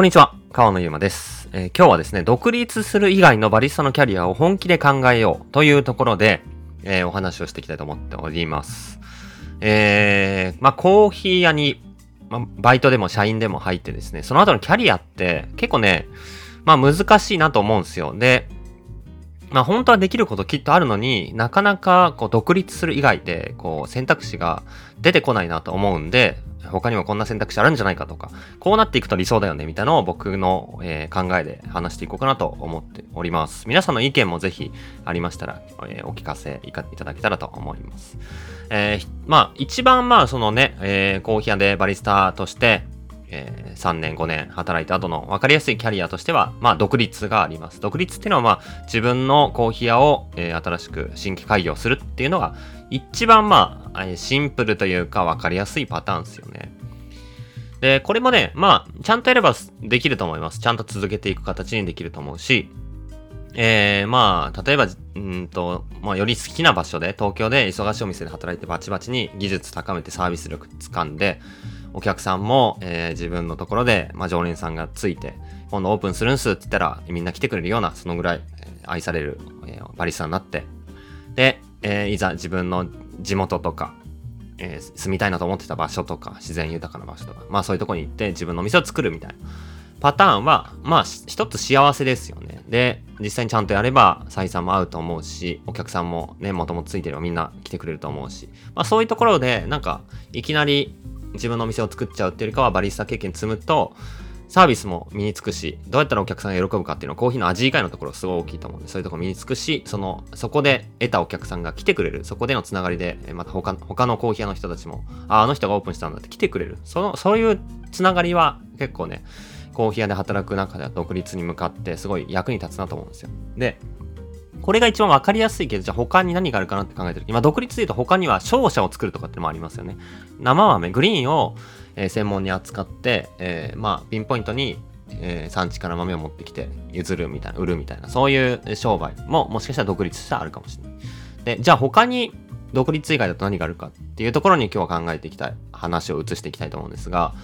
こんにちは、川野ゆうまです、えー今日はですね、独立する以外のバリスタのキャリアを本気で考えようというところで、えーお話をしていきたいと思っております。えー、まあ、コーヒー屋に、まあ、バイトでも社員でも入ってですね、その後のキャリアって結構ね、まあ難しいなと思うんですよ。で、まあ本当はできることきっとあるのになかなかこう独立する以外でこう選択肢が出てこないなと思うんで、他にもこんな選択肢あるんじゃないかとか、こうなっていくと理想だよねみたいなのを僕の、えー考えで話していこうかなと思っております。皆さんの意見もぜひありましたら、えーお聞かせいただけたらと思います。えーまあ一番まあそのね、えコーヒー屋でバリスタとして、えー3年5年働いた後の分かりやすいキャリアとしては、まあ独立があります。独立っていうのはまあ自分のコーヒー屋を、えー新しく新規開業するっていうのが一番まあシンプルというか分かりやすいパターンですよね。で、これもね、まあちゃんとやればできると思います。ちゃんと続けていく形にできると思うし、えー、まあ、例えば、うんと、まあ、より好きな場所で、東京で忙しいお店で働いてバチバチに技術高めてサービス力掴んで、お客さんも、えー自分のところで、まあ、常連さんがついて、今度オープンするんすって言ったら、みんな来てくれるような、そのぐらい、え愛される、えーバリスタになって、で、えーいざ自分の地元とか、えー住みたいなと思ってた場所とか、自然豊かな場所とか、まあそういうとこに行って自分のお店を作るみたいな。パターンは、まあ、一つ幸せですよね。で、実際にちゃんとやれば、採算も合うと思うし、お客さんもね、もともとついてればみんな来てくれると思うし、まあそういうところで、なんか、いきなり自分のお店を作っちゃうっていうよりかは、バリスタ経験積むと、サービスも身につくし、どうやったらお客さんが喜ぶかっていうのはコーヒーの味以外のところすごい大きいと思うんで、そういうところ身につくし、その、そこで得たお客さんが来てくれる、そこでのつながりで、また他他のコーヒー屋の人たちも、あ、あの人がオープンしたんだって来てくれる。その、そういうつながりは結構ね、コーヒー屋で働く中では独立に向かってすごい役に立つなと思うんですよ。で、これが一番わかりやすいけど、じゃあ他に何があるかなって考えてる時、まあ独立で言うと他には商社を作るとかってのもありますよね。生豆、グリーンを、専門に扱って、えーまあピンポイントに、えー産地から豆を持ってきて譲るみたいな、売るみたいな、そういう商売ももしかしたら独立したらあるかもしれない。で、じゃあ他に独立以外だと何があるかっていうところに今日は考えていきたい、話を移していきたいと思うんですが、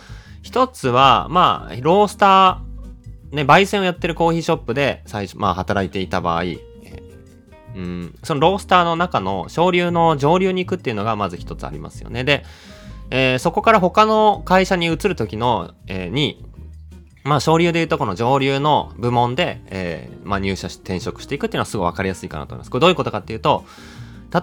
一つは、まあ、ロースター、ね、焙煎をやってるコーヒーショップで最初、まあ、働いていた場合、うん、そのロースターの中の昇流の上流に行くっていうのがまず一つありますよね。で、えーそこから他の会社に移る時の、えーに、まあ、昇流でいうとこの上流の部門で、えーまあ、入社し転職していくっていうのはすごい分かりやすいかなと思います。これどういうことかっていうと、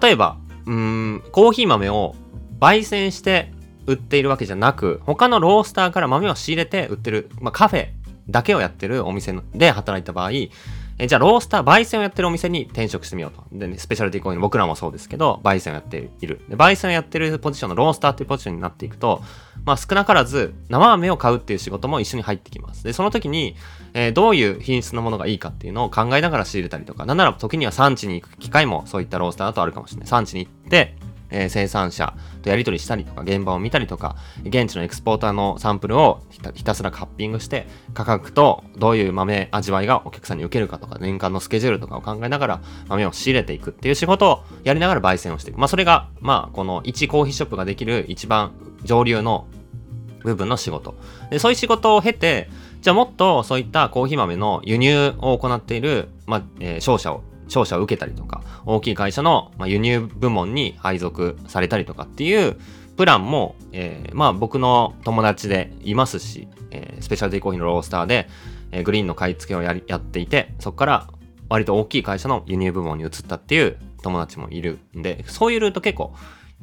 例えば、うん、コーヒー豆を焙煎して売っているわけじゃなく、他のロースターから豆を仕入れて売ってる、まあ、カフェだけをやってるお店で働いた場合、えじゃあロースター、焙煎をやってるお店に転職してみようと。でね、スペシャルティーコーヒーの僕らもそうですけど、焙煎をやっている。で、焙煎をやってるポジションのロースターっていうポジションになっていくと、まあ少なからず生豆を買うっていう仕事も一緒に入ってきます。で、その時に、えーどういう品質のものがいいかっていうのを考えながら仕入れたりとか、なんなら時には産地に行く機会もそういったロースターだとあるかもしれない。産地に行って、えー生産者とやり取りしたりとか、現場を見たりとか、現地のエクスポーターのサンプルをひたすらカッピングして、価格とどういう豆味わいがお客さんに受けるかとか、年間のスケジュールとかを考えながら豆を仕入れていくっていう仕事をやりながら焙煎をしていく。まあそれが、まあこの1コーヒーショップができる一番上流の部分の仕事。で、そういう仕事を経て、じゃあもっとそういったコーヒー豆の輸入を行っている、まあ、えー商社を、商社を受けたりとか、大きい会社の、ま、輸入部門に配属されたりとかっていうプランも、えーまあ僕の友達でいますし、えースペシャルティーコーヒーのロースターで、えーグリーンの買い付けをややっていて、そこから割と大きい会社の輸入部門に移ったっていう友達もいるんで、そういうルート結構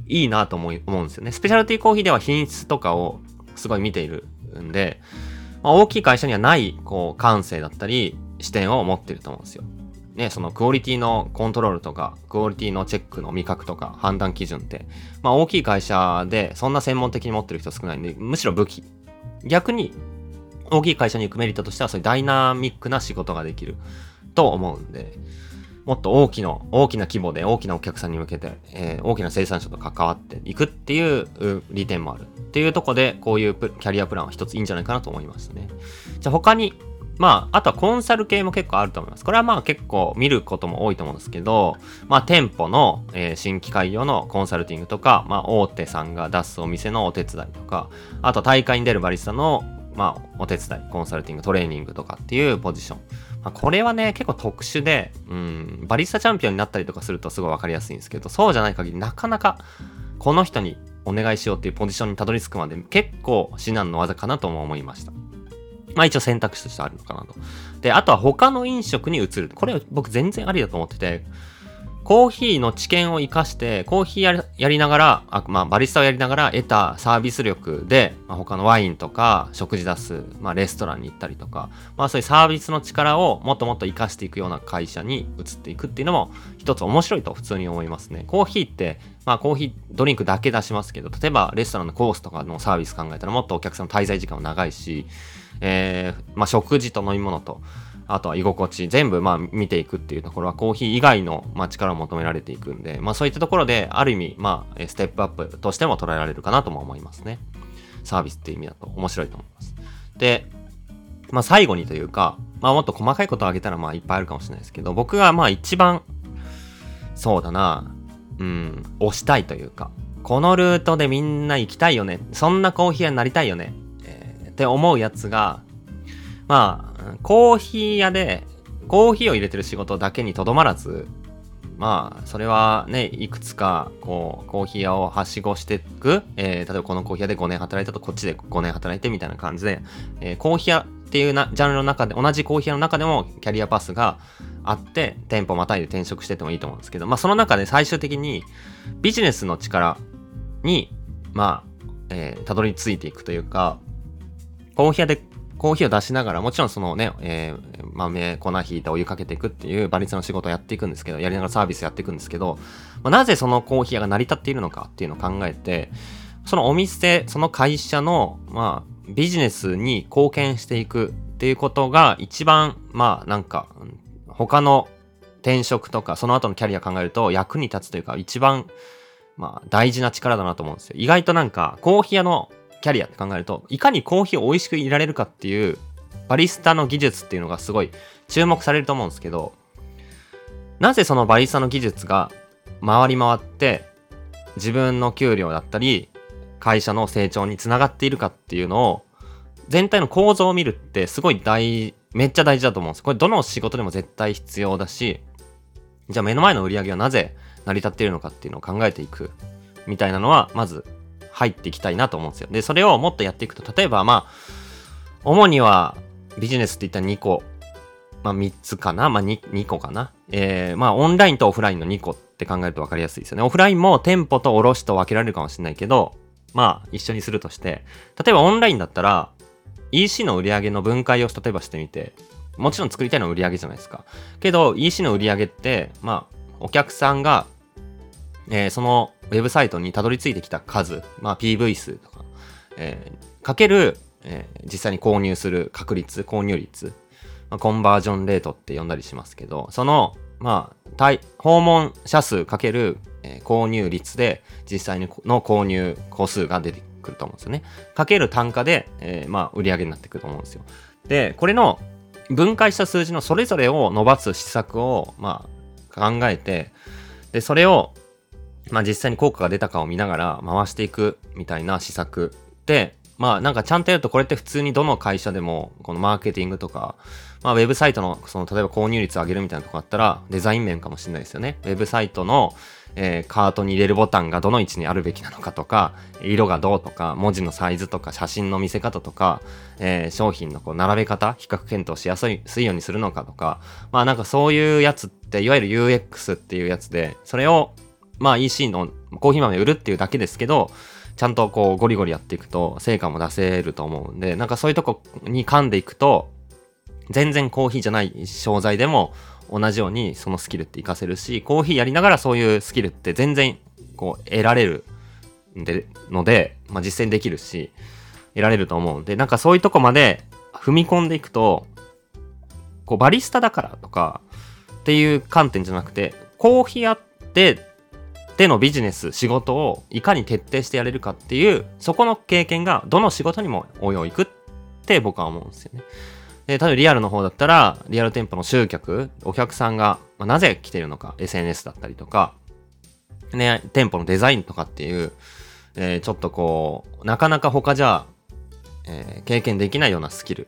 いいなと思い思うんですよね。スペシャルティーコーヒーでは品質とかをすごい見ているんで、まあ、大きい会社にはない、こう、感性だったり、視点を持ってると思うんですよ。ね、そのクオリティのコントロールとか、クオリティのチェックの味覚とか、判断基準って、まあ大きい会社でそんな専門的に持ってる人少ないんで、むしろ武器。逆に、大きい会社に行くメリットとしては、そういうダイナミックな仕事ができると思うんで、もっと大きな、大きな規模で大きなお客さんに向けて、えー大きな生産者と関わっていくっていう利点もある。っていうとこで、こういうキャリアプランは一ついいんじゃないかなと思いましたね。じゃあ他に、まあ、あとはコンサル系も結構あると思います。これはまあ結構見ることも多いと思うんですけど、まあ店舗の、えー新規開業のコンサルティングとか、まあ大手さんが出すお店のお手伝いとか、あと大会に出るバリスタの、まあ、お手伝い、コンサルティング、トレーニングとかっていうポジション。まあ、これはね、結構特殊で、うん、バリスタチャンピオンになったりとかするとすごいわかりやすいんですけど、そうじゃない限りなかなかこの人にお願いしようっていうポジションにたどり着くまで結構至難の技かなとも思いました。まあ一応選択肢としてあるのかなと。で、あとは他の飲食に移る。これは僕全然ありだと思ってて、コーヒーの知見を活かして、コーヒーやりながら、あまあ、バリスタをやりながら得たサービス力で、まあ、他のワインとか食事出す、まあ、レストランに行ったりとか、まあ、そういうサービスの力をもっともっと活かしていくような会社に移っていくっていうのも一つ面白いと普通に思いますね。コーヒーって、まあ、コーヒードリンクだけ出しますけど、例えばレストランのコースとかのサービス考えたらもっとお客さんの滞在時間も長いし、えー、まあ、食事と飲み物と、あとは居心地、全部まあ見ていくっていうところはコーヒー以外のまあ力を求められていくんで、まあそういったところである意味まあステップアップとしても捉えられるかなとも思いますね。サービスっていう意味だと面白いと思います。で、まあ最後にというか、まあもっと細かいことを挙げたらまあいっぱいあるかもしれないですけど、僕がまあ一番、そうだな、うん、推したいというか、このルートでみんな行きたいよね。そんなコーヒー屋になりたいよね。えー、って思うやつが、まあ、コーヒー屋で、コーヒーを入れてる仕事だけにとどまらず、まあ、それはね、いくつか、こう、コーヒー屋をはしごしていく、えー、例えばこのコーヒー屋で5年働いたとこっちで5年働いてみたいな感じで、えー、コーヒー屋っていうなジャンルの中で、同じコーヒー屋の中でもキャリアパスがあって、店舗またいで転職しててもいいと思うんですけど、まあその中で最終的にビジネスの力に、まあ、えー、たどり着いていくというか、コーヒー屋でコーヒーを出しながら、もちろんそのね、えー、豆、粉引いてお湯かけていくっていうバリスの仕事をやっていくんですけど、やりながらサービスやっていくんですけど、まあ、なぜそのコーヒー屋が成り立っているのかっていうのを考えて、そのお店、その会社の、まあ、ビジネスに貢献していくっていうことが一番、まあ、なんか、他の転職とか、その後のキャリア考えると役に立つというか、一番、まあ、大事な力だなと思うんですよ。意外となんか、コーヒー屋のキャリアって考えると、いかにコーヒーを美味しく入れられるかっていう、バリスタの技術っていうのがすごい注目されると思うんですけど、なぜそのバリスタの技術が回り回って、自分の給料だったり、会社の成長につながっているかっていうのを、全体の構造を見るってすごい大、めっちゃ大事だと思うんです。これどの仕事でも絶対必要だし、じゃあ目の前の売り上げはなぜ成り立っているのかっていうのを考えていくみたいなのは、まず入っていきたいなと思うんですよ。で、それをもっとやっていくと、例えばまあ、主にはビジネスって言ったら2個、まあ3つかな、まあ 2, 2個かな。えー、まあオンラインとオフラインの2個って考えると分かりやすいですよね。オフラインも店舗と卸と分けられるかもしれないけど、まあ一緒にするとして、例えばオンラインだったら、EC の売り上げの分解を例えばしてみて、もちろん作りたいのは売り上げじゃないですか。けど EC の売り上げって、まあお客さんが、えー、そのウェブサイトにたどり着いてきた数、まあ、PV 数とか、えー、かける、えー、実際に購入する確率、購入率、まあ、コンバージョンレートって呼んだりしますけど、その、まあ、訪問者数かける、え、購入率で実際の購入個数が出てくると思うんですよね。かける単価で、えー、まあ、売り上げになってくると思うんですよ。で、これの分解した数字のそれぞれを伸ばす施策を、まあ、考えて、で、それを、まあ実際に効果が出たかを見ながら回していくみたいな施策で、まあなんかちゃんとやるとこれって普通にどの会社でもこのマーケティングとか、まあウェブサイトのその例えば購入率を上げるみたいなとこあったらデザイン面かもしれないですよね。ウェブサイトの、えー、カートに入れるボタンがどの位置にあるべきなのかとか、色がどうとか、文字のサイズとか、写真の見せ方とか、えー、商品のこう並べ方、比較検討しやすいようにするのかとか、まあなんかそういうやつって、いわゆる UX っていうやつで、それをまあ EC のコーヒー豆売るっていうだけですけど、ちゃんとこうゴリゴリやっていくと成果も出せると思うんで、なんかそういうとこに噛んでいくと、全然コーヒーじゃない商材でも同じようにそのスキルって活かせるし、コーヒーやりながらそういうスキルって全然こう得られるでので、まあ実践できるし、得られると思うんで、なんかそういうとこまで踏み込んでいくと、こうバリスタだからとかっていう観点じゃなくて、コーヒー屋ってでのビジネス、仕事をいかに徹底してやれるかっていう、そこの経験がどの仕事にも応用いくって僕は思うんですよね。で、例えばリアルの方だったら、リアル店舗の集客、お客さんが、まあ、なぜ来てるのか、SNS だったりとか、ね、店舗のデザインとかっていう、えー、ちょっとこう、なかなか他じゃえー、経験できないようなスキル、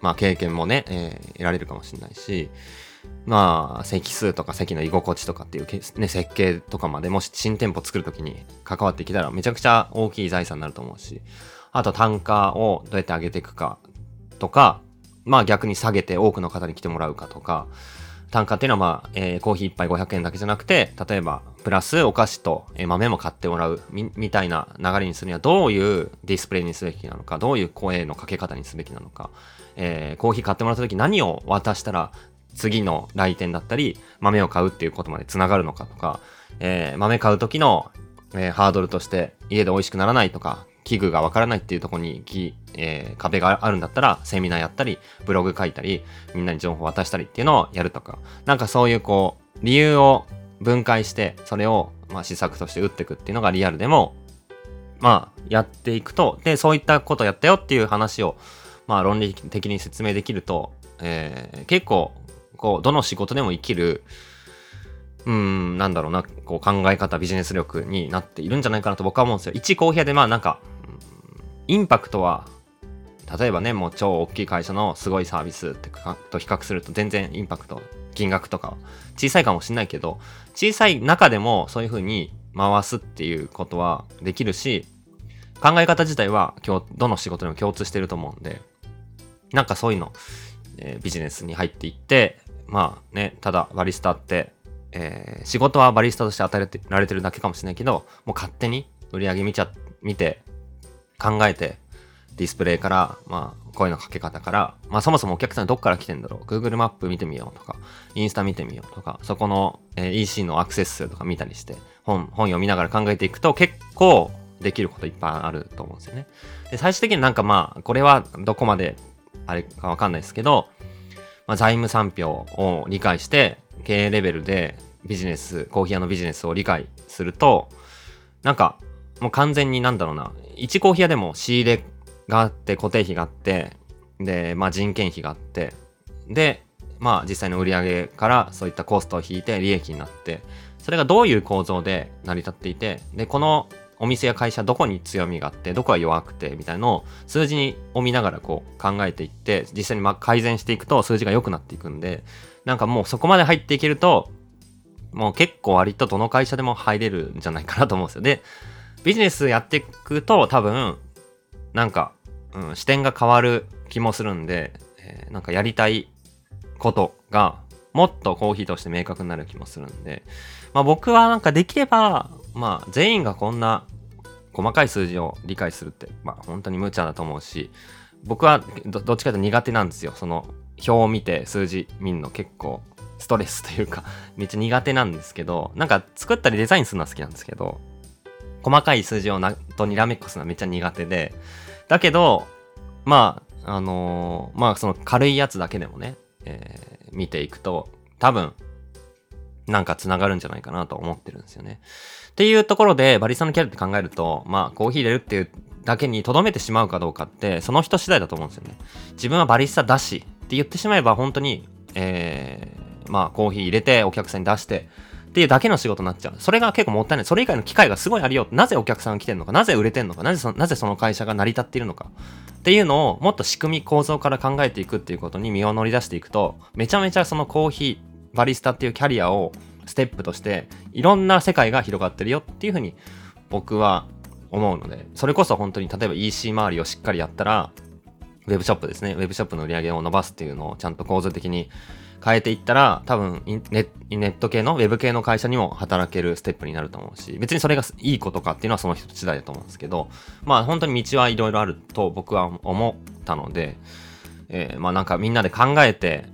まあ経験もね、えー、得られるかもしれないし、まあ、席数とか席の居心地とかっていう、ね、設計とかまでもし新店舗作るときに関わってきたらめちゃくちゃ大きい財産になると思うし、あと単価をどうやって上げていくかとか、まあ逆に下げて多くの方に来てもらうかとか、単価っていうのはまあ、えー、コーヒー1杯500円だけじゃなくて、例えば、プラスお菓子と、えー、豆も買ってもらうみ、みたいな流れにするにはどういうディスプレイにすべきなのか、どういう声のかけ方にすべきなのか、えー、コーヒー買ってもらった時何を渡したら次の来店だったり、豆を買うっていうことまで繋がるのかとか、えー、豆買う時の、えー、ハードルとして家で美味しくならないとか、器具がわからないっていうところに、えー、壁があるんだったら、セミナーやったり、ブログ書いたり、みんなに情報渡したりっていうのをやるとか、なんかそういうこう、理由を分解して、それを、まあ、施策として打っていくっていうのがリアルでも、まあ、やっていくと、で、そういったことやったよっていう話を、まあ、論理的に説明できると、えー、結構、こう、どの仕事でも生きる、うん、なんだろうな、こう考え方、ビジネス力になっているんじゃないかなと僕は思うんですよ。一コーヒーでまあなんか、インパクトは、例えばね、もう超大きい会社のすごいサービスってと比較すると全然インパクト、金額とか小さいかもしれないけど、小さい中でもそういう風に回すっていうことはできるし、考え方自体は今日どの仕事でも共通してると思うんで、なんかそういうの、えー、ビジネスに入っていって、まあね、ただバリスタって、えー、仕事はバリスタとして与えられてるだけかもしれないけど、もう勝手に売り上げ見ちゃ、見て、考えて、ディスプレイから、まあ、声のかけ方から、まあそもそもお客さんどっから来てんだろう ?Google マップ見てみようとか、インスタ見てみようとか、そこの、え、EC のアクセス数とか見たりして、本、本読みながら考えていくと結構できることいっぱいあると思うんですよね。で、最終的になんかまあ、これはどこまであれかわかんないですけど、まあ、財務産票を理解して、経営レベルでビジネス、コーヒー屋のビジネスを理解すると、なんか、もう完全になんだろうな、1コーヒー屋でも仕入れがあって、固定費があって、で、まあ人件費があって、で、まあ実際の売り上げからそういったコストを引いて利益になって、それがどういう構造で成り立っていて、で、このお店や会社どこに強みがあってどこが弱くてみたいなのを数字を見ながらこう考えていって実際にま改善していくと数字が良くなっていくんでなんかもうそこまで入っていけるともう結構割とどの会社でも入れるんじゃないかなと思うんですよ。でビジネスやっていくと多分なんか、うん、視点が変わる気もするんで、えー、なんかやりたいことがもっとコーヒーとして明確になる気もするんで、まあ僕はなんかできれば、まあ全員がこんな細かい数字を理解するって、まあ本当に無茶だと思うし、僕はどっちかというと苦手なんですよ。その表を見て数字見るの結構ストレスというかめっちゃ苦手なんですけど、なんか作ったりデザインするのは好きなんですけど、細かい数字をなとにらめっこすのはめっちゃ苦手で、だけど、まあ、あのー、まあその軽いやつだけでもね、えー、見ていくと、多分、なんか繋がるんじゃないかなと思ってるんですよね。っていうところで、バリスタのキャリアって考えると、まあ、コーヒー入れるっていうだけに留めてしまうかどうかって、その人次第だと思うんですよね。自分はバリスタだしって言ってしまえば、本当に、えー、まあ、コーヒー入れてお客さんに出して、っていうだけの仕事になっちゃう。それが結構もったいない。それ以外の機会がすごいあるよ。なぜお客さん来てんのか、なぜ売れてんのか、なぜそなぜその会社が成り立っているのか？っていうのをもっと仕組み構造から考えていくっていうことに身を乗り出していくと、めちゃめちゃそのコーヒー、バリスタっていうキャリアをステップとしていろんな世界が広がってるよっていうふうに僕は思うので、それこそ本当に例えば EC 周りをしっかりやったら、ウェブショップですね。ウェブショップの売り上げを伸ばすっていうのをちゃんと構造的に変えていったら、多分ネネット系の、ウェブ系の会社にも働けるステップになると思うし、別にそれがいいことかっていうのはその人次第だと思うんですけど、まあ本当に道はいろいろあると僕は思ったので、えー、まあなんかみんなで考えて、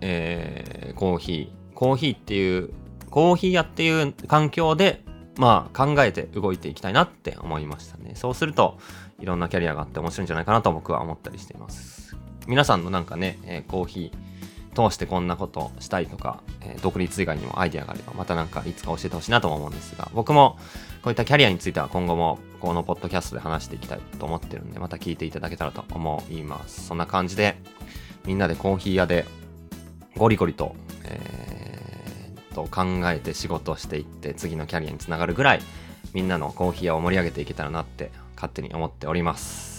えー、コーヒー、コーヒーっていう、コーヒー屋っていう環境で、まあ考えて動いていきたいなって思いましたね。そうすると、いろんなキャリアがあって面白いんじゃないかなと僕は思ったりしています。皆さんのなんかね、えー、コーヒー通してこんなことしたいとか、えー、独立以外にもアイデアがあれば、またなんかいつか教えてほしいなと思うんですが、僕もこういったキャリアについては今後もこのポッドキャストで話していきたいと思ってるんで、また聞いていただけたらと思います。そんな感じで、みんなでコーヒー屋でゴリゴリと、えーと考えて仕事をしていって次のキャリアにつながるぐらいみんなのコーヒー屋を盛り上げていけたらなって勝手に思っております